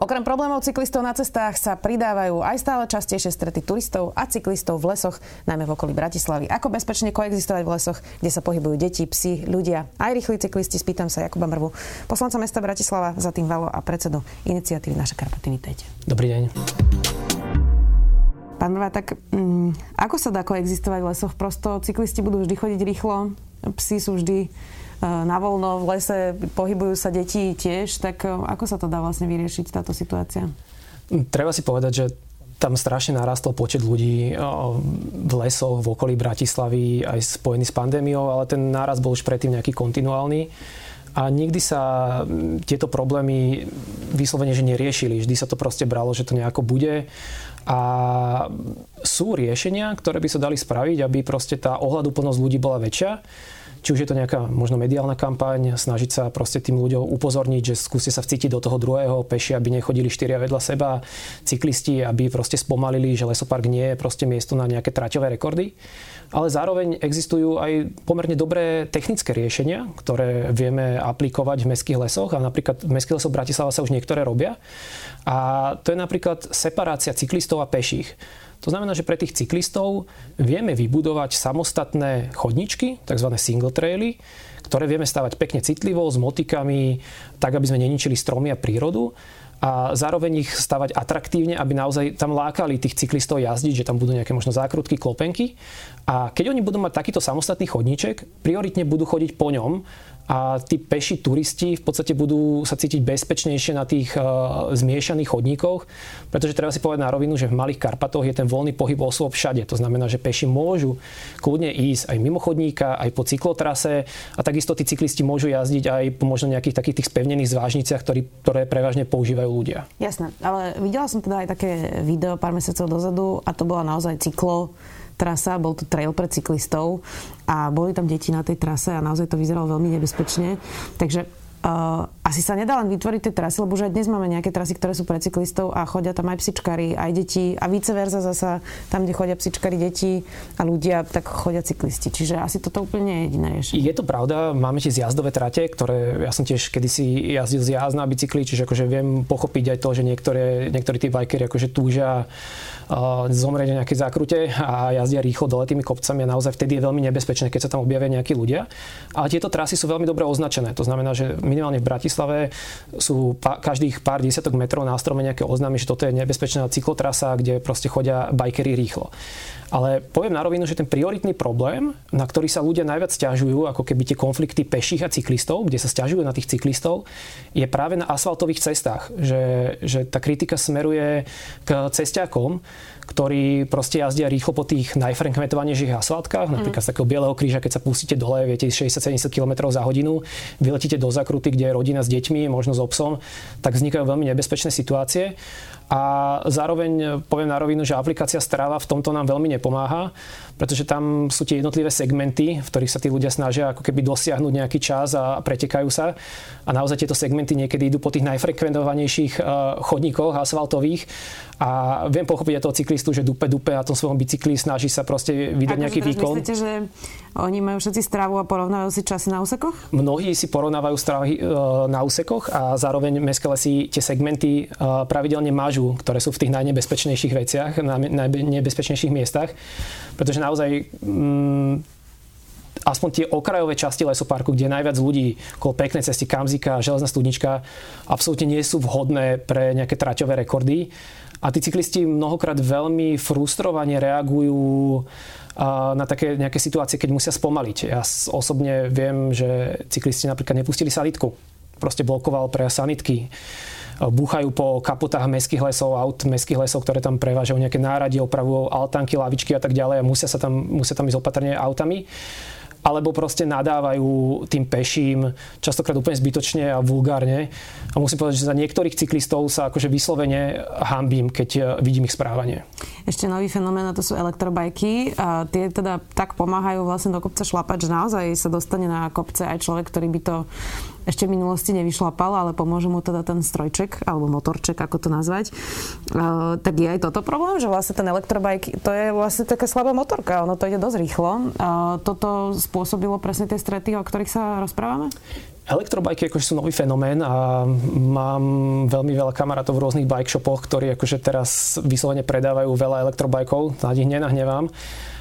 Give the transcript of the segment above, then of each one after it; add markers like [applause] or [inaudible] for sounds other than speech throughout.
Okrem problémov cyklistov na cestách sa pridávajú aj stále častejšie strety turistov a cyklistov v lesoch, najmä v okolí Bratislavy. Ako bezpečne koexistovať v lesoch, kde sa pohybujú deti, psi, ľudia, aj rýchli cyklisti, spýtam sa Jakuba Mrvu, poslanca mesta Bratislava, za tým Valo a predsedu iniciatívy Naša Karpaty. Vítajte. Dobrý deň. Pán Mrva, tak mm, ako sa dá koexistovať v lesoch? Prosto cyklisti budú vždy chodiť rýchlo, psi sú vždy na voľno v lese, pohybujú sa deti tiež, tak e, ako sa to dá vlastne vyriešiť táto situácia? Treba si povedať, že tam strašne narastol počet ľudí e, v lesoch, v okolí Bratislavy, aj spojený s pandémiou, ale ten náraz bol už predtým nejaký kontinuálny. A nikdy sa tieto problémy vyslovene, že neriešili. Vždy sa to proste bralo, že to nejako bude. A sú riešenia, ktoré by sa dali spraviť, aby proste tá ohľaduplnosť ľudí bola väčšia. Či už je to nejaká možno mediálna kampaň, snažiť sa proste tým ľuďom upozorniť, že skúste sa vcítiť do toho druhého, peši, aby nechodili štyria vedľa seba, cyklisti, aby proste spomalili, že lesopark nie je proste miesto na nejaké traťové rekordy. Ale zároveň existujú aj pomerne dobré technické riešenia, ktoré vieme aplikovať v mestských lesoch a napríklad v mestských lesoch Bratislava sa už niektoré robia. A to je napríklad separácia cyklistov a peších. To znamená, že pre tých cyklistov vieme vybudovať samostatné chodničky, tzv. single traily, ktoré vieme stavať pekne citlivo, s motikami, tak, aby sme neničili stromy a prírodu a zároveň ich stavať atraktívne, aby naozaj tam lákali tých cyklistov jazdiť, že tam budú nejaké možno zákrutky, klopenky. A keď oni budú mať takýto samostatný chodníček, prioritne budú chodiť po ňom a tí peši turisti v podstate budú sa cítiť bezpečnejšie na tých uh, zmiešaných chodníkoch, pretože treba si povedať na rovinu, že v Malých Karpatoch je ten voľný pohyb osôb všade. To znamená, že peši môžu kľudne ísť aj mimo chodníka, aj po cyklotrase a takisto tí cyklisti môžu jazdiť aj po možno nejakých takých tých spevnených zvážniciach, ktorý, ktoré prevažne používajú ľudia. Jasné, ale videla som teda aj také video pár mesiacov dozadu a to bola naozaj cyklo trasa, bol to trail pre cyklistov a boli tam deti na tej trase a naozaj to vyzeralo veľmi nebezpečne. Takže Uh, asi sa nedá len vytvoriť tie trasy, lebo už aj dnes máme nejaké trasy, ktoré sú pre cyklistov a chodia tam aj psičkari, aj deti a vice versa zasa tam, kde chodia psičkari deti a ľudia, tak chodia cyklisti. Čiže asi toto úplne je jediné riešenie. Je to pravda, máme tie zjazdové trate, ktoré ja som tiež kedysi jazdil jazd na bicykli, čiže akože viem pochopiť aj to, že niektoré, niektorí tí bikery akože túžia zomrieť na nejakej zákrute a jazdia rýchlo dole tými kopcami a naozaj vtedy je veľmi nebezpečné, keď sa tam objavia nejakí ľudia. Ale tieto trasy sú veľmi dobre označené. To znamená, že minimálne v Bratislave sú pa, každých pár desiatok metrov na strome nejaké oznámy, že toto je nebezpečná cyklotrasa, kde proste chodia bikery rýchlo. Ale poviem na rovinu, že ten prioritný problém, na ktorý sa ľudia najviac stiažujú, ako keby tie konflikty peších a cyklistov, kde sa stiažujú na tých cyklistov, je práve na asfaltových cestách. Že, že tá kritika smeruje k cestiakom, ktorí proste jazdia rýchlo po tých najfrekventovanejších asfaltkách, mm. napríklad z takého bieleho kríža, keď sa pustíte dole, viete 60-70 km za hodinu, vyletíte do zakruty, kde je rodina s deťmi, možno s obsom, tak vznikajú veľmi nebezpečné situácie. A zároveň poviem na rovinu, že aplikácia Strava v tomto nám veľmi nepomáha, pretože tam sú tie jednotlivé segmenty, v ktorých sa tí ľudia snažia ako keby dosiahnuť nejaký čas a pretekajú sa. A naozaj tieto segmenty niekedy idú po tých najfrekventovanejších eh, chodníkoch asfaltových a viem pochopiť aj toho cyklistu, že dupe, dupe na tom svojom bicykli, snaží sa proste vydať Ako nejaký výkon. Myslíte, že oni majú všetci stravu a porovnávajú si časy na úsekoch? Mnohí si porovnávajú stravy e, na úsekoch a zároveň mestské lesy tie segmenty e, pravidelne mažú, ktoré sú v tých najnebezpečnejších veciach, na najnebezpečnejších miestach. Pretože naozaj mm, aspoň tie okrajové časti lesoparku, kde je najviac ľudí, okolo peknej cesty Kamzika, železná studnička, absolútne nie sú vhodné pre nejaké traťové rekordy. A tí cyklisti mnohokrát veľmi frustrovane reagujú na také nejaké situácie, keď musia spomaliť. Ja osobne viem, že cyklisti napríklad nepustili sanitku. Proste blokoval pre sanitky búchajú po kapotách mestských lesov, aut mestských lesov, ktoré tam prevážajú nejaké náradie, opravujú altánky, lavičky a tak ďalej a musia, sa tam, musia tam ísť opatrne autami alebo proste nadávajú tým peším, častokrát úplne zbytočne a vulgárne. A musím povedať, že za niektorých cyklistov sa akože vyslovene hambím, keď e, vidím ich správanie. Ešte nový fenomén, to sú elektrobajky. A tie teda tak pomáhajú vlastne do kopca šlapať, že naozaj sa dostane na kopce aj človek, ktorý by to ešte v minulosti nevyšlapal, ale pomôže mu teda ten strojček, alebo motorček, ako to nazvať. Uh, tak je aj toto problém, že vlastne ten elektrobike, to je vlastne taká slabá motorka, ono to ide dosť rýchlo. Uh, toto spôsobilo presne tie strety, o ktorých sa rozprávame? Elektrobajky akože sú nový fenomén a mám veľmi veľa kamarátov v rôznych bike shopoch, ktorí akože teraz vyslovene predávajú veľa elektrobajkov, na nich nenahnevám.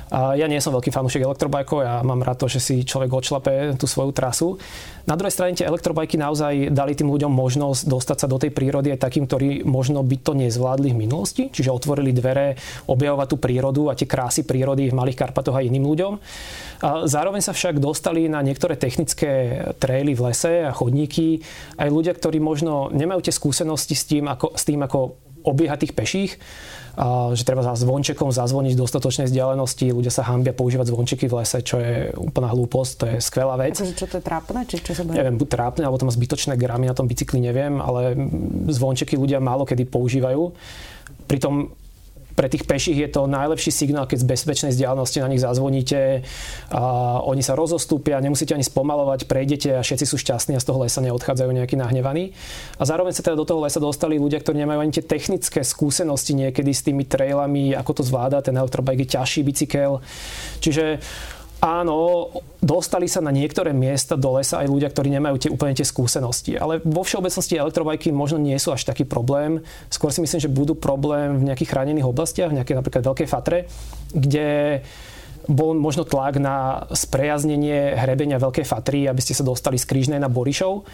A ja nie som veľký fanúšik elektrobajkov, ja mám rád to, že si človek odšlape tú svoju trasu. Na druhej strane tie elektrobajky naozaj dali tým ľuďom možnosť dostať sa do tej prírody aj takým, ktorí možno by to nezvládli v minulosti, čiže otvorili dvere, objavovať tú prírodu a tie krásy prírody v Malých Karpatoch aj iným ľuďom. A zároveň sa však dostali na niektoré technické traily v lese a chodníky aj ľudia, ktorí možno nemajú tie skúsenosti s tým, ako, s tým, ako obiehať tých peších že treba za zvončekom zazvoniť v dostatočnej vzdialenosti. Ľudia sa hambia používať zvončeky v lese, čo je úplná hlúposť, to je skvelá vec. Akože čo to je trápne? Či čo sa bude? Neviem, buď trápne, alebo to má zbytočné gramy na tom bicykli, neviem, ale zvončeky ľudia málo kedy používajú. Pritom pre tých peších je to najlepší signál, keď z bezpečnej vzdialenosti na nich zazvoníte. A oni sa rozostúpia, nemusíte ani spomalovať, prejdete a všetci sú šťastní a z toho lesa neodchádzajú nejakí nahnevaní. A zároveň sa teda do toho lesa dostali ľudia, ktorí nemajú ani tie technické skúsenosti niekedy s tými trailami, ako to zvláda, ten elektrobike je ťažší bicykel. Čiže Áno, dostali sa na niektoré miesta do lesa aj ľudia, ktorí nemajú tie, úplne tie skúsenosti. Ale vo všeobecnosti elektrobajky možno nie sú až taký problém. Skôr si myslím, že budú problém v nejakých chránených oblastiach, v nejakej napríklad veľkej fatre, kde bol možno tlak na sprejaznenie hrebenia veľkej fatry, aby ste sa dostali z Krížnej na Borišov,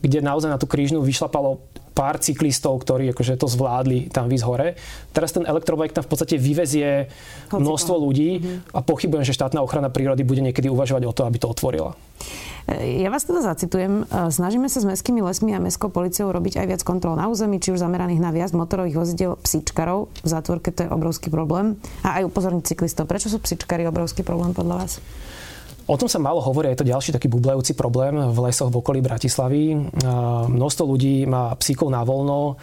kde naozaj na tú krížnu vyšlapalo pár cyklistov, ktorí akože to zvládli tam výsť hore. Teraz ten elektrobike tam v podstate vyvezie množstvo ľudí mm-hmm. a pochybujem, že štátna ochrana prírody bude niekedy uvažovať o to, aby to otvorila. Ja vás teda zacitujem. Snažíme sa s mestskými lesmi a mestskou policiou robiť aj viac kontrol na území, či už zameraných na viac motorových vozidel psíčkarov. V zátvorke to je obrovský problém. A aj upozorniť cyklistov. Prečo sú psíčkary obrovský problém podľa vás? O tom sa málo hovorí, je to ďalší taký bublajúci problém v lesoch v okolí Bratislavy. Množstvo ľudí má psíkov na voľno,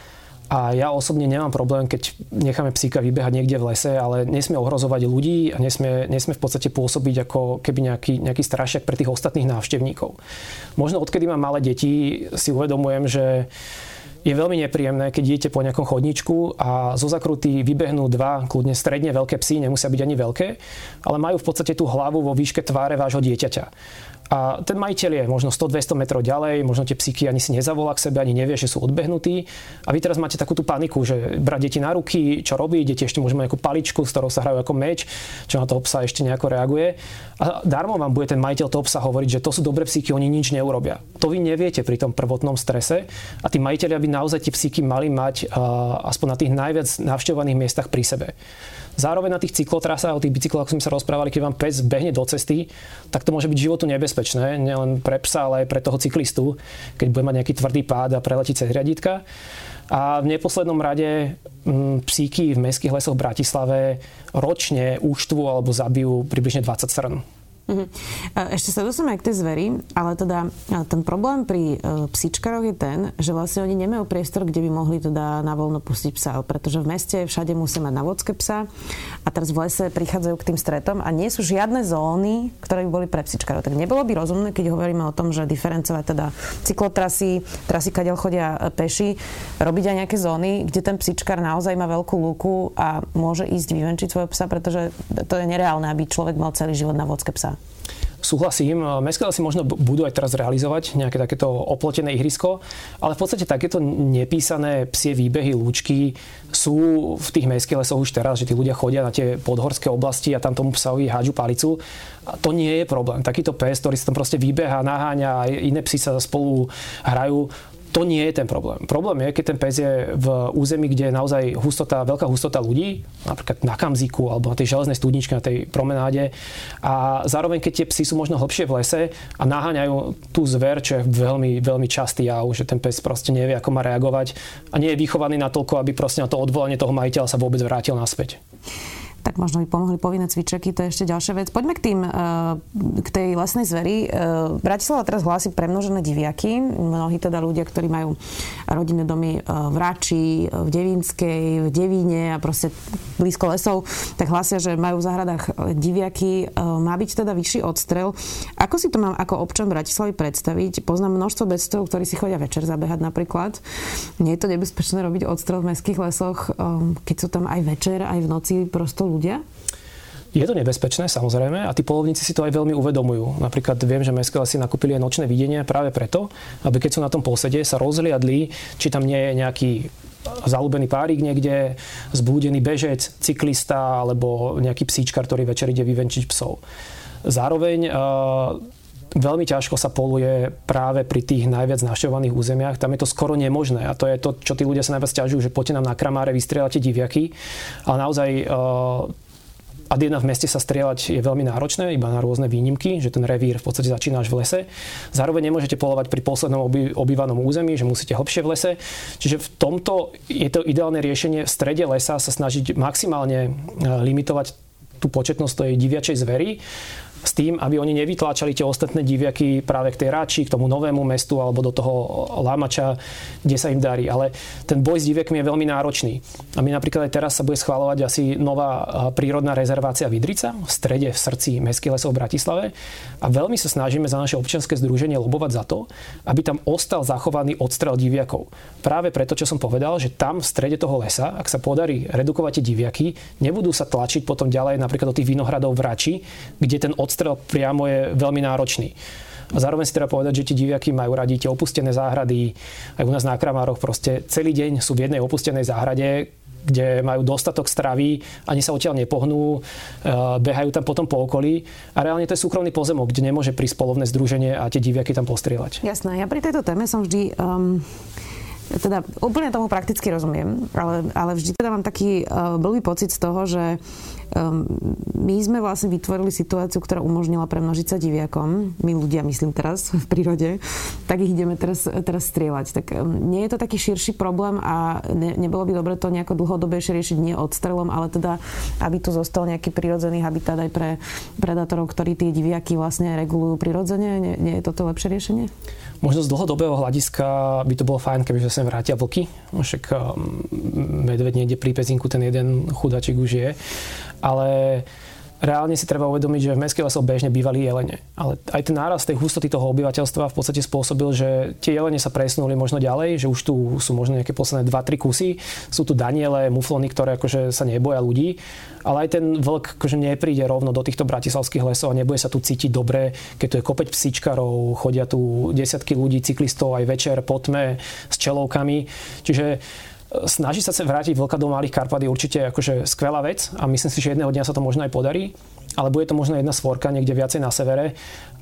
a ja osobne nemám problém, keď necháme psíka vybehať niekde v lese, ale nesmie ohrozovať ľudí a nesmie, nesmie v podstate pôsobiť ako keby nejaký, nejaký strašiak pre tých ostatných návštevníkov. Možno odkedy mám malé deti, si uvedomujem, že je veľmi nepríjemné, keď idete po nejakom chodníčku a zo zakruty vybehnú dva kľudne stredne veľké psy, nemusia byť ani veľké, ale majú v podstate tú hlavu vo výške tváre vášho dieťaťa. A ten majiteľ je možno 100-200 metrov ďalej, možno tie psíky ani si nezavolá k sebe, ani nevie, že sú odbehnutí. A vy teraz máte takú tú paniku, že brať deti na ruky, čo robí, deti ešte môžu nejakú paličku, s ktorou sa hrajú ako meč, čo na toho psa ešte nejako reaguje. A darmo vám bude ten majiteľ toho psa hovoriť, že to sú dobré psíky, oni nič neurobia. To vy neviete pri tom prvotnom strese a tí majiteľia by naozaj tie psíky mali mať uh, aspoň na tých najviac navštevovaných miestach pri sebe. Zároveň na tých cyklotrasách, o tých bicykloch, ako sme sa rozprávali, keď vám pes behne do cesty, tak to môže byť životu nebezpečné, nielen pre psa, ale aj pre toho cyklistu, keď bude mať nejaký tvrdý pád a preletí cez riaditka. A v neposlednom rade m, mm, psíky v mestských lesoch v Bratislave ročne úštvu alebo zabijú približne 20 srn. Mhm. Ešte sa dostaneme k tej zveri, ale teda ten problém pri e, psíčkaroch je ten, že vlastne oni nemajú priestor, kde by mohli teda na voľno pustiť psa, pretože v meste všade musia mať na vodske psa a teraz v lese prichádzajú k tým stretom a nie sú žiadne zóny, ktoré by boli pre psíčkarov. Tak nebolo by rozumné, keď hovoríme o tom, že diferencovať teda cyklotrasy, trasy, kadeľ chodia e, peši, robiť aj nejaké zóny, kde ten psíčkar naozaj má veľkú lúku a môže ísť vyvenčiť svojho psa, pretože to je nereálne, aby človek mal celý život na vodske psa. Súhlasím, mestské lesy možno budú aj teraz realizovať nejaké takéto oplotené ihrisko, ale v podstate takéto nepísané psie výbehy, lúčky sú v tých mestských lesoch už teraz, že tí ľudia chodia na tie podhorské oblasti a tam tomu psovi hádžu palicu. A to nie je problém. Takýto pes, ktorý sa tam proste vybeha, naháňa, aj iné psy sa spolu hrajú, to nie je ten problém. Problém je, keď ten pes je v území, kde je naozaj hustota, veľká hustota ľudí, napríklad na Kamziku alebo na tej železnej studničke, na tej promenáde. A zároveň, keď tie psy sú možno hlbšie v lese a naháňajú tú zver, čo je veľmi, veľmi častý jav, že ten pes proste nevie, ako má reagovať a nie je vychovaný na toľko, aby proste na to odvolanie toho majiteľa sa vôbec vrátil naspäť. Tak možno by pomohli povinné cvičeky, to je ešte ďalšia vec. Poďme k, tým, k tej lesnej zveri. Bratislava teraz hlási premnožené diviaky. Mnohí teda ľudia, ktorí majú rodinné domy v Rači, v Devínskej, v Devíne a proste blízko lesov, tak hlásia, že majú v záhradách diviaky. Má byť teda vyšší odstrel. Ako si to mám ako občan Bratislavy predstaviť? Poznám množstvo bezstrelov, ktorí si chodia večer zabehať napríklad. Nie je to nebezpečné robiť odstrel v mestských lesoch, keď sú tam aj večer, aj v noci prosto ľudia? Je to nebezpečné, samozrejme, a tí polovníci si to aj veľmi uvedomujú. Napríklad viem, že mestské lesy nakúpili aj nočné videnie práve preto, aby keď sú na tom posede, sa rozliadli, či tam nie je nejaký zalúbený párik niekde, zbúdený bežec, cyklista alebo nejaký psíčkar, ktorý večer ide vyvenčiť psov. Zároveň veľmi ťažko sa poluje práve pri tých najviac navštevovaných územiach. Tam je to skoro nemožné a to je to, čo tí ľudia sa najviac ťažujú, že poďte nám na kramáre, vystrieľate diviaky. Ale naozaj uh, a jedna v meste sa strieľať je veľmi náročné, iba na rôzne výnimky, že ten revír v podstate začína až v lese. Zároveň nemôžete polovať pri poslednom oby, obývanom území, že musíte hlbšie v lese. Čiže v tomto je to ideálne riešenie v strede lesa sa snažiť maximálne limitovať tú početnosť tej diviačej zvery s tým, aby oni nevytláčali tie ostatné diviaky práve k tej ráči, k tomu novému mestu alebo do toho Lámača, kde sa im darí. Ale ten boj s diviakmi je veľmi náročný. A my napríklad aj teraz sa bude schváľovať asi nová prírodná rezervácia Vidrica v strede, v srdci Mestských lesov v Bratislave. A veľmi sa snažíme za naše občianske združenie lobovať za to, aby tam ostal zachovaný odstrel diviakov. Práve preto, čo som povedal, že tam v strede toho lesa, ak sa podarí redukovať tie diviaky, nebudú sa tlačiť potom ďalej napríklad do tých vinohradov v Rači, kde ten odstrel priamo je veľmi náročný. A zároveň si treba povedať, že tie diviaky majú radi tie opustené záhrady. Aj u nás na Kramároch proste celý deň sú v jednej opustenej záhrade, kde majú dostatok stravy, ani sa odtiaľ nepohnú, eh, behajú tam potom po okolí a reálne to je súkromný pozemok, kde nemôže prísť polovné združenie a tie diviaky tam postrieľať. Jasné, ja pri tejto téme som vždy um teda úplne tomu prakticky rozumiem, ale, ale vždy teda mám taký uh, blbý pocit z toho, že my sme vlastne vytvorili situáciu, ktorá umožnila premnožiť sa diviakom, my ľudia myslím teraz [laughs] v prírode, tak ich ideme teraz, teraz strieľať. Tak um, nie je to taký širší problém a ne, nebolo by dobre to nejako dlhodobejšie riešiť nie odstrelom, ale teda, aby tu zostal nejaký prirodzený habitat aj pre predátorov, ktorí tie diviaky vlastne regulujú prirodzene. Nie, nie je toto lepšie riešenie? Možno z dlhodobého hľadiska by to bolo fajn, keby sa sem vrátia vlky. Však um, medveď niekde pri pezinku, ten jeden chudačik už je. Ale reálne si treba uvedomiť, že v mestských lesoch bežne bývali jelene. Ale aj ten náraz tej hustoty toho obyvateľstva v podstate spôsobil, že tie jelene sa presunuli možno ďalej, že už tu sú možno nejaké posledné 2-3 kusy. Sú tu daniele, muflony, ktoré akože sa neboja ľudí. Ale aj ten vlk akože nepríde rovno do týchto bratislavských lesov a nebude sa tu cítiť dobre, keď tu je kopeť psíčkarov, chodia tu desiatky ľudí, cyklistov aj večer po tme s čelovkami. Čiže Snažiť sa vrátiť vlka do Malých Karpat je určite akože skvelá vec a myslím si, že jedného dňa sa to možno aj podarí ale bude to možno jedna svorka niekde viacej na severe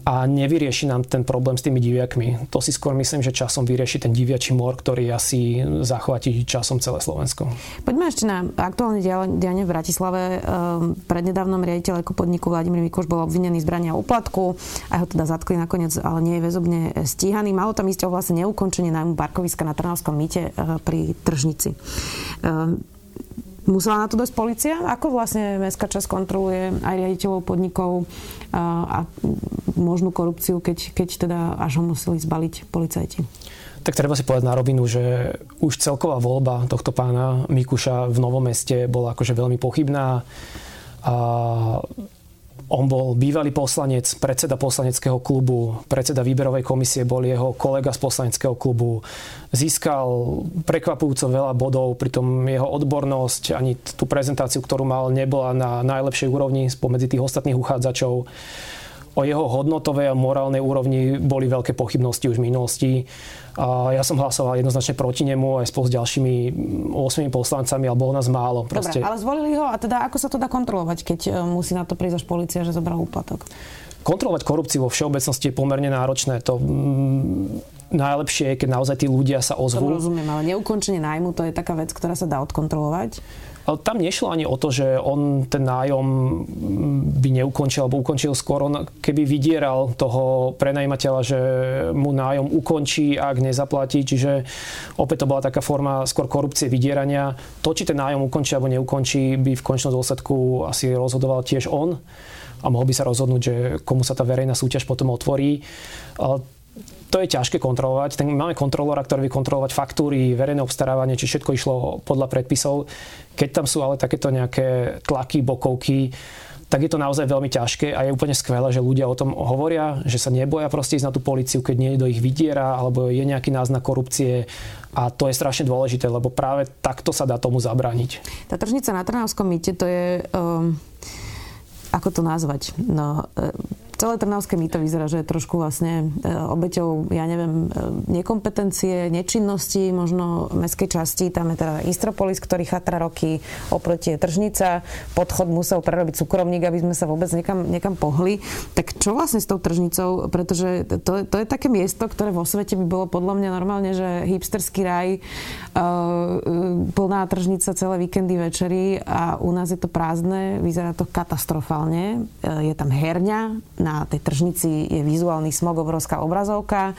a nevyrieši nám ten problém s tými diviakmi. To si skôr myslím, že časom vyrieši ten diviačí mor, ktorý asi zachváti časom celé Slovensko. Poďme ešte na aktuálne dianie v Bratislave. Ehm, prednedávnom riaditeľ podniku Vladimír Mikuš bol obvinený z brania úplatku a ho teda zatkli nakoniec, ale nie je väzobne stíhaný. Malo tam ísť o vlastne neukončenie nájmu parkoviska na Trnavskom mýte eh, pri Tržnici. Ehm, Musela na to dosť policia? Ako vlastne Mestská časť kontroluje aj riaditeľov podnikov a, a možnú korupciu, keď, keď teda až ho museli zbaliť policajti? Tak treba si povedať na rovinu, že už celková voľba tohto pána Mikuša v Novom meste bola akože veľmi pochybná. A on bol bývalý poslanec, predseda poslaneckého klubu, predseda výberovej komisie bol jeho kolega z poslaneckého klubu. Získal prekvapujúco veľa bodov, pritom jeho odbornosť, ani tú prezentáciu, ktorú mal, nebola na najlepšej úrovni spomedzi tých ostatných uchádzačov o jeho hodnotovej a morálnej úrovni boli veľké pochybnosti už v minulosti. A ja som hlasoval jednoznačne proti nemu aj spolu s ďalšími 8 poslancami, ale bolo nás málo. Proste. Dobre, ale zvolili ho a teda ako sa to dá kontrolovať, keď e, musí na to prísť až policia, že zobral úplatok? Kontrolovať korupciu vo všeobecnosti je pomerne náročné. To, mm, najlepšie je, keď naozaj tí ľudia sa ozvú. To rozumiem, ale neukončenie nájmu to je taká vec, ktorá sa dá odkontrolovať. Tam nešlo ani o to, že on ten nájom by neukončil alebo ukončil skôr. On keby vydieral toho prenajímateľa, že mu nájom ukončí, ak nezaplatí. Čiže opäť to bola taká forma skôr korupcie, vydierania. To, či ten nájom ukončí alebo neukončí, by v končnom dôsledku asi rozhodoval tiež on a mohol by sa rozhodnúť, že komu sa tá verejná súťaž potom otvorí to je ťažké kontrolovať. Ten, máme kontrolora, ktorý vie kontrolovať faktúry, verejné obstarávanie, či všetko išlo podľa predpisov. Keď tam sú ale takéto nejaké tlaky, bokovky, tak je to naozaj veľmi ťažké a je úplne skvelé, že ľudia o tom hovoria, že sa neboja proste ísť na tú policiu, keď niekto ich vydiera alebo je nejaký náznak korupcie a to je strašne dôležité, lebo práve takto sa dá tomu zabrániť. Tá tržnica na Trnavskom mýte, to je... Um, ako to nazvať? No, celé Trnavské mýto vyzerá, že je trošku vlastne e, obeťou, ja neviem, e, nekompetencie, nečinnosti, možno mestskej časti. Tam je teda Istropolis, ktorý chatra roky, oproti je tržnica. Podchod musel prerobiť súkromník, aby sme sa vôbec niekam, niekam pohli. Tak čo vlastne s tou tržnicou? Pretože to, to je také miesto, ktoré vo svete by bolo podľa mňa normálne, že hipsterský raj, uh, plná tržnica celé víkendy, večery a u nás je to prázdne, vyzerá to katastrofálne. Je tam herňa, na tej tržnici je vizuálny smog, obrovská obrazovka.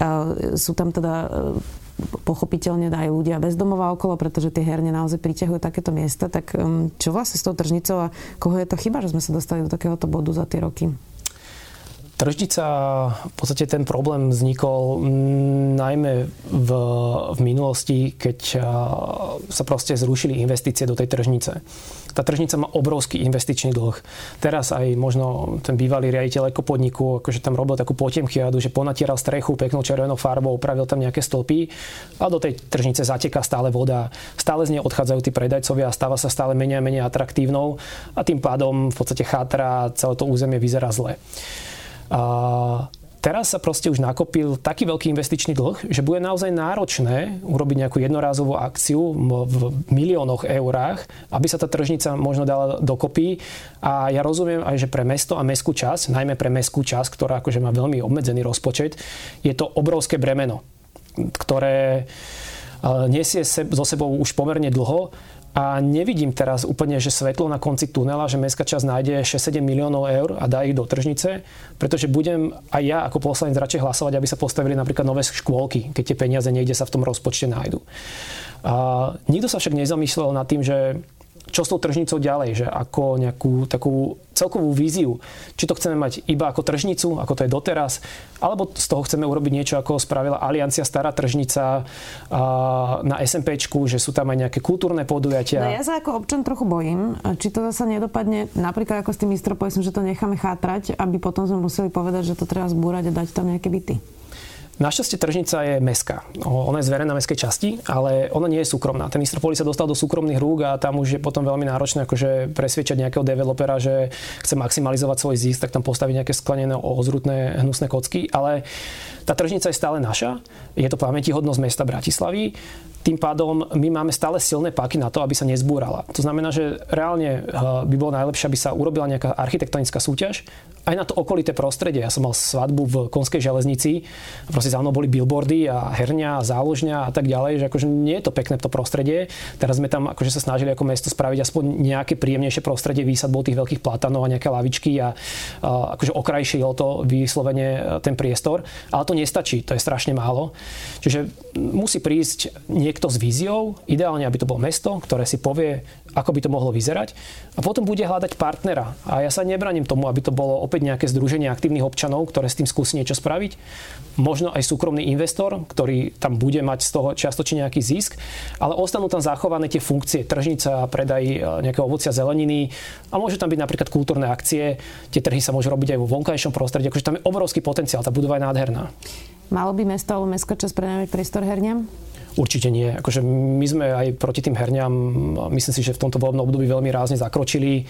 E, sú tam teda e, pochopiteľne aj ľudia bezdomová okolo, pretože tie herne naozaj priťahujú takéto miesta. Tak čo vlastne s tou tržnicou a koho je to chyba, že sme sa dostali do takéhoto bodu za tie roky? Tržnica, v podstate ten problém vznikol najmä v, v minulosti, keď sa proste zrušili investície do tej tržnice. Tá tržnica má obrovský investičný dlh. Teraz aj možno ten bývalý riaditeľ ekopodniku, akože tam robil takú potemchiadu, že ponatieral strechu peknou červenou farbou, upravil tam nejaké stĺpy a do tej tržnice zateká stále voda. Stále z nej odchádzajú tí predajcovia a stáva sa stále menej a menej atraktívnou a tým pádom v podstate chátra celé to územie vyzerá zle. A teraz sa proste už nakopil taký veľký investičný dlh, že bude naozaj náročné urobiť nejakú jednorázovú akciu v miliónoch eurách, aby sa tá tržnica možno dala dokopy. A ja rozumiem aj, že pre mesto a mestskú časť, najmä pre mestskú časť, ktorá akože má veľmi obmedzený rozpočet, je to obrovské bremeno, ktoré nesie so sebou už pomerne dlho a nevidím teraz úplne, že svetlo na konci tunela, že mestská časť nájde 6-7 miliónov eur a dá ich do tržnice, pretože budem aj ja ako poslanec radšej hlasovať, aby sa postavili napríklad nové škôlky, keď tie peniaze niekde sa v tom rozpočte nájdu. A nikto sa však nezamyslel nad tým, že čo s tou tržnicou ďalej, že ako nejakú takú celkovú víziu, či to chceme mať iba ako tržnicu, ako to je doteraz, alebo z toho chceme urobiť niečo, ako spravila Aliancia Stará tržnica na SMPčku, že sú tam aj nejaké kultúrne podujatia. No ja sa ako občan trochu bojím, či to zase nedopadne napríklad ako s tým Mistropolisom, že to necháme chátrať, aby potom sme museli povedať, že to treba zbúrať a dať tam nejaké byty. Našťastie tržnica je mestská. Ona je zverená mestskej časti, ale ona nie je súkromná. Ten Mistropolis sa dostal do súkromných rúk a tam už je potom veľmi náročné akože presviečať nejakého developera, že chce maximalizovať svoj zisk, tak tam postaviť nejaké sklenené ozrutné hnusné kocky. Ale tá tržnica je stále naša. Je to pamätihodnosť mesta Bratislavy tým pádom my máme stále silné páky na to, aby sa nezbúrala. To znamená, že reálne eh, by bolo najlepšie, aby sa urobila nejaká architektonická súťaž aj na to okolité prostredie. Ja som mal svadbu v Konskej železnici, proste za mnou boli billboardy a herňa a záložňa a tak ďalej, že akože nie je to pekné to prostredie. Teraz sme tam akože sa snažili ako mesto spraviť aspoň nejaké príjemnejšie prostredie, výsadbou tých veľkých platanov a nejaké lavičky a, a akože okrajšilo to vyslovene eh, ten priestor. Ale to nestačí, to je strašne málo. Čiže musí prísť niekto s víziou, ideálne, aby to bolo mesto, ktoré si povie, ako by to mohlo vyzerať a potom bude hľadať partnera. A ja sa nebraním tomu, aby to bolo opäť nejaké združenie aktívnych občanov, ktoré s tým skúsi niečo spraviť. Možno aj súkromný investor, ktorý tam bude mať z toho čiastočne nejaký zisk, ale ostanú tam zachované tie funkcie tržnica, predaj e, nejakého ovocia, zeleniny a môže tam byť napríklad kultúrne akcie. Tie trhy sa môžu robiť aj vo vonkajšom prostredí, akože tam je obrovský potenciál, tá budova je nádherná. Malo by mesto alebo mestská časť prenajať priestor herniam? Určite nie. Akože my sme aj proti tým herňam, myslím si, že v tomto voľbnom období veľmi rázne zakročili.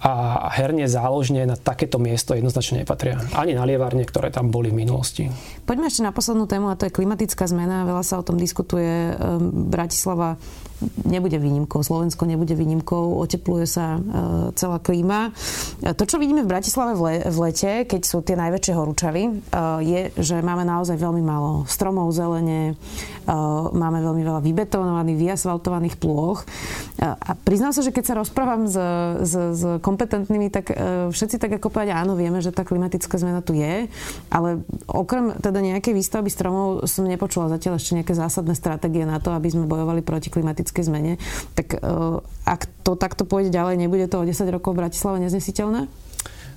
a herne záložne na takéto miesto jednoznačne nepatria. Ani na lievárne, ktoré tam boli v minulosti. Poďme ešte na poslednú tému a to je klimatická zmena. Veľa sa o tom diskutuje. Ehm, Bratislava nebude výnimkou, Slovensko nebude výnimkou, otepluje sa e, celá klíma. E, to, čo vidíme v Bratislave v, le, v lete, keď sú tie najväčšie horúčavy, e, je, že máme naozaj veľmi málo stromov, zelene, máme veľmi veľa vybetonovaných, vyasfaltovaných plôch. A priznám sa, že keď sa rozprávam s, s, s kompetentnými, tak všetci tak ako povedia, áno, vieme, že tá klimatická zmena tu je, ale okrem teda nejakej výstavby stromov som nepočula zatiaľ ešte nejaké zásadné stratégie na to, aby sme bojovali proti klimatickej klimatickej zmene, tak e, ak to takto pôjde ďalej, nebude to o 10 rokov v Bratislave neznesiteľné?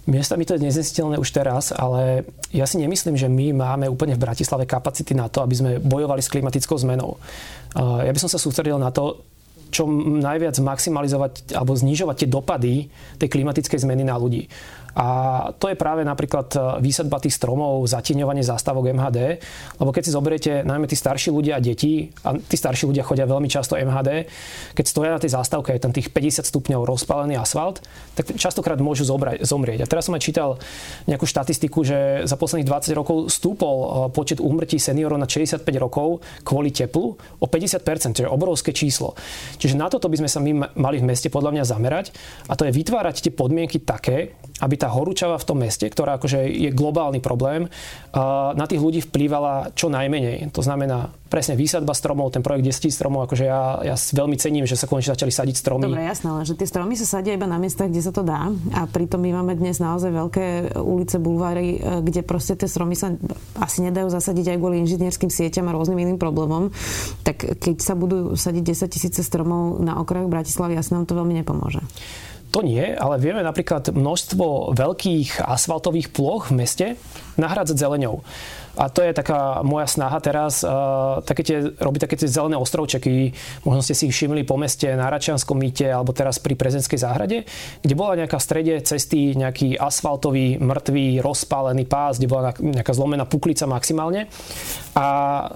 Miestami to je neznesiteľné už teraz, ale ja si nemyslím, že my máme úplne v Bratislave kapacity na to, aby sme bojovali s klimatickou zmenou. Ja by som sa sústredil na to, čo najviac maximalizovať alebo znižovať tie dopady tej klimatickej zmeny na ľudí. A to je práve napríklad e, výsadba tých stromov, zatieňovanie zástavok MHD, lebo keď si zoberiete najmä tí starší ľudia a deti, a tí starší ľudia chodia veľmi často MHD, keď stoja na tej zástavke, je tam tých 50 stupňov rozpálený asfalt, tak častokrát môžu zobrať, zomrieť. A teraz som aj čítal nejakú štatistiku, že za posledných 20 rokov stúpol e, počet úmrtí seniorov na 65 rokov kvôli teplu o 50%, čo je obrovské číslo. Čiže na toto by sme sa my mali v meste podľa mňa zamerať a to je vytvárať tie podmienky také, aby tá horúčava v tom meste, ktorá akože je globálny problém, na tých ľudí vplývala čo najmenej. To znamená presne výsadba stromov, ten projekt 10 stromov, akože ja, ja veľmi cením, že sa konečne začali sadiť stromy. Dobre, jasné, ale že tie stromy sa sadia iba na miestach, kde sa to dá a pritom my máme dnes naozaj veľké ulice, bulváry, e, kde proste tie stromy sa asi nedajú zasadiť aj kvôli inžinierským sieťam a rôznym iným problémom. Tak keď sa budú sadiť 10 tisíce stromov na okrajoch Bratislavy, asi nám to veľmi nepomôže. To nie, ale vieme napríklad množstvo veľkých asfaltových ploch v meste nahrádzať zeleňou. A to je taká moja snaha teraz, uh, také tie, robiť také tie zelené ostrovčeky. Možno ste si ich všimli po meste na Račianskom mýte alebo teraz pri Prezenskej záhrade, kde bola nejaká v strede cesty nejaký asfaltový, mŕtvý, rozpálený pás, kde bola nejaká zlomená puklica maximálne. A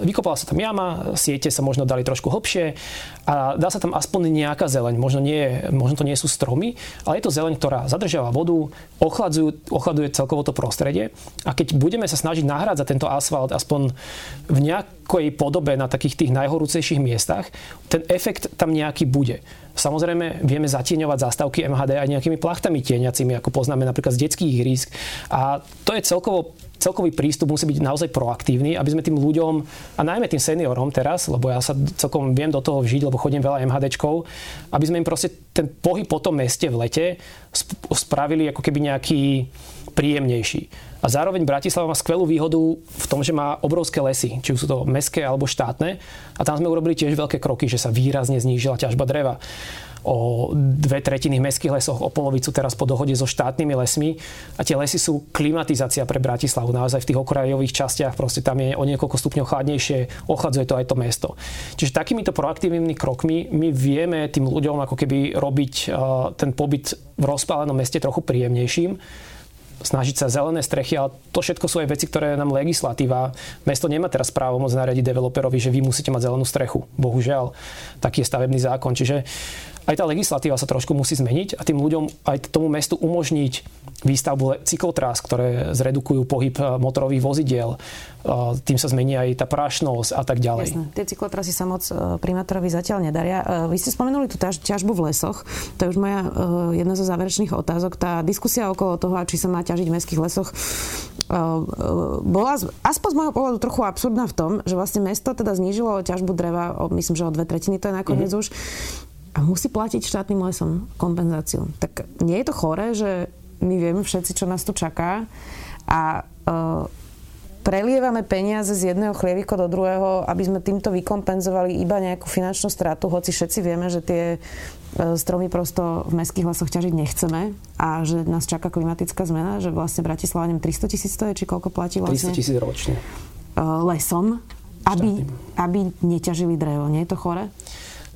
vykopala sa tam jama, siete sa možno dali trošku hlbšie a dá sa tam aspoň nejaká zeleň. Možno, nie, možno to nie sú stromy, ale je to zeleň, ktorá zadržiava vodu, ochladuje celkovo to prostredie. A keď budeme sa snažiť nahrádzať tento asfalt aspoň v nejakej podobe na takých tých najhorúcejších miestach, ten efekt tam nejaký bude. Samozrejme, vieme zatieňovať zástavky MHD aj nejakými plachtami tieňacími, ako poznáme napríklad z detských ihrisk. A to je celkovo celkový prístup musí byť naozaj proaktívny, aby sme tým ľuďom, a najmä tým seniorom teraz, lebo ja sa celkom viem do toho vžiť, lebo chodím veľa MHDčkov, aby sme im proste ten pohyb po tom meste v lete spravili ako keby nejaký príjemnejší. A zároveň Bratislava má skvelú výhodu v tom, že má obrovské lesy, či už sú to mestské alebo štátne. A tam sme urobili tiež veľké kroky, že sa výrazne znížila ťažba dreva o dve tretiny v mestských lesoch, o polovicu teraz po dohode so štátnymi lesmi. A tie lesy sú klimatizácia pre Bratislavu. Naozaj v tých okrajových častiach proste tam je o niekoľko stupňov chladnejšie, ochladzuje to aj to mesto. Čiže takýmito proaktívnymi krokmi my vieme tým ľuďom ako keby robiť ten pobyt v rozpálenom meste trochu príjemnejším snažiť sa zelené strechy, ale to všetko sú aj veci, ktoré nám legislatíva. Mesto nemá teraz právo moc naradiť developerovi, že vy musíte mať zelenú strechu. Bohužiaľ, taký je stavebný zákon. Čiže aj tá legislatíva sa trošku musí zmeniť a tým ľuďom aj tomu mestu umožniť výstavbu cyklotrás, ktoré zredukujú pohyb eh, motorových vozidiel. Eh, tým sa zmení aj tá prášnosť a tak ďalej. Jasné. Tie cyklotrasy sa moc eh, primátorovi zatiaľ nedaria. Vy ste spomenuli tú ťažbu v lesoch. To je už moja jedna zo záverečných otázok. Tá diskusia okolo toho, či sa má ťažiť v mestských lesoch, bola aspoň z môjho pohľadu trochu absurdná v tom, že vlastne mesto teda znížilo ťažbu dreva, myslím, že o dve tretiny to je nakoniec mm-hmm. už a musí platiť štátnym lesom kompenzáciu. Tak nie je to chore, že my vieme všetci, čo nás tu čaká a uh, prelievame peniaze z jedného chlieviku do druhého, aby sme týmto vykompenzovali iba nejakú finančnú stratu, hoci všetci vieme, že tie e, stromy prosto v mestských lesoch ťažiť nechceme a že nás čaká klimatická zmena, že vlastne Bratislava 300 tisíc to je, či koľko platí vlastne? 300 tisíc ročne. E, lesom, aby, aby neťažili drevo. Nie je to chore?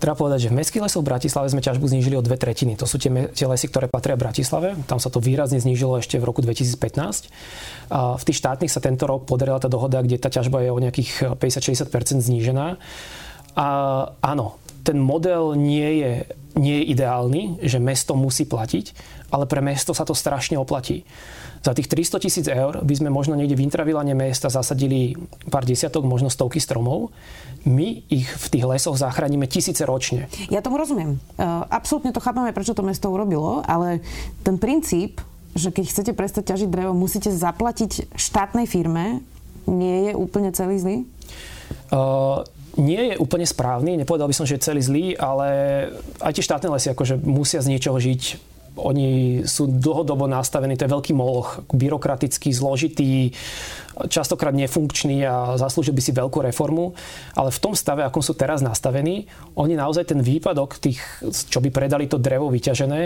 Treba povedať, že v mestských lesoch v Bratislave sme ťažbu znížili o dve tretiny. To sú tie, tie lesy, ktoré patria Bratislave. Tam sa to výrazne znížilo ešte v roku 2015. A v tých štátnych sa tento rok podarila tá dohoda, kde tá ťažba je o nejakých 50-60% znížená. A áno, ten model nie je nie je ideálny, že mesto musí platiť, ale pre mesto sa to strašne oplatí. Za tých 300 tisíc eur by sme možno niekde v intravilane mesta zasadili pár desiatok, možno stovky stromov. My ich v tých lesoch zachránime tisíce ročne. Ja tomu rozumiem. E, absolútne to chápame, prečo to mesto urobilo, ale ten princíp, že keď chcete prestať ťažiť drevo, musíte zaplatiť štátnej firme, nie je úplne celý zlý? Uh, nie je úplne správny, nepovedal by som, že je celý zlý, ale aj tie štátne lesy akože musia z niečoho žiť oni sú dlhodobo nastavení, to je veľký moloch, byrokratický, zložitý, častokrát nefunkčný a zaslúžil by si veľkú reformu, ale v tom stave, ako sú teraz nastavení, oni naozaj ten výpadok tých, čo by predali to drevo vyťažené,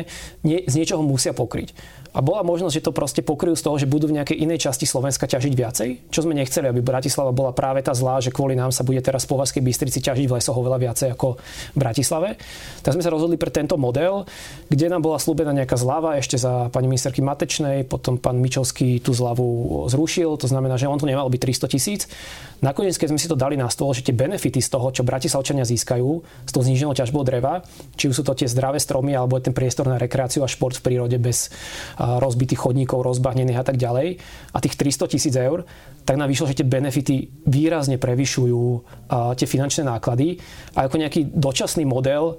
nie, z niečoho musia pokryť. A bola možnosť, že to proste pokryjú z toho, že budú v nejakej inej časti Slovenska ťažiť viacej, čo sme nechceli, aby Bratislava bola práve tá zlá, že kvôli nám sa bude teraz v Považskej Bystrici ťažiť v lesoch oveľa viacej ako v Bratislave. Tak sme sa rozhodli pre tento model, kde nám bola slúbená nejaká zľava ešte za pani ministerky Matečnej, potom pán Mičovský tú zľavu zrušil, to znamená, že on to nemal byť 300 tisíc. Nakoniec, keď sme si to dali na stôl, že tie benefity z toho, čo Bratislavčania získajú z toho zníženou ťažbou dreva, či už sú to tie zdravé stromy alebo ten priestor na rekreáciu a šport v prírode bez rozbitých chodníkov, rozbahnených a tak ďalej, a tých 300 tisíc eur, tak nám vyšlo, že tie benefity výrazne prevyšujú tie finančné náklady. A ako nejaký dočasný model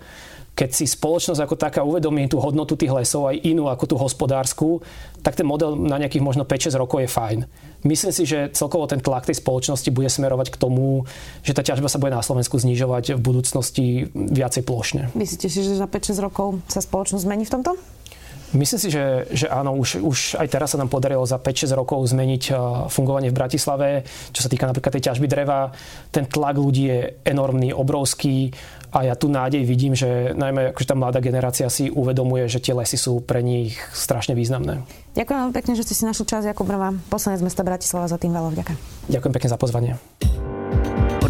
keď si spoločnosť ako taká uvedomí tú hodnotu tých lesov aj inú ako tú hospodárskú, tak ten model na nejakých možno 5-6 rokov je fajn. Myslím si, že celkovo ten tlak tej spoločnosti bude smerovať k tomu, že tá ťažba sa bude na Slovensku znižovať v budúcnosti viacej plošne. Myslíte si, že za 5-6 rokov sa spoločnosť zmení v tomto? Myslím si, že, že áno, už, už aj teraz sa nám podarilo za 5-6 rokov zmeniť uh, fungovanie v Bratislave. Čo sa týka napríklad tej ťažby dreva, ten tlak ľudí je enormný, obrovský a ja tu nádej vidím, že najmä akože tá mladá generácia si uvedomuje, že tie lesy sú pre nich strašne významné. Ďakujem veľmi pekne, že ste si našli čas, Jakub Brva, poslanec mesta Bratislava, za tým veľa vďaka. Ďakujem pekne za pozvanie.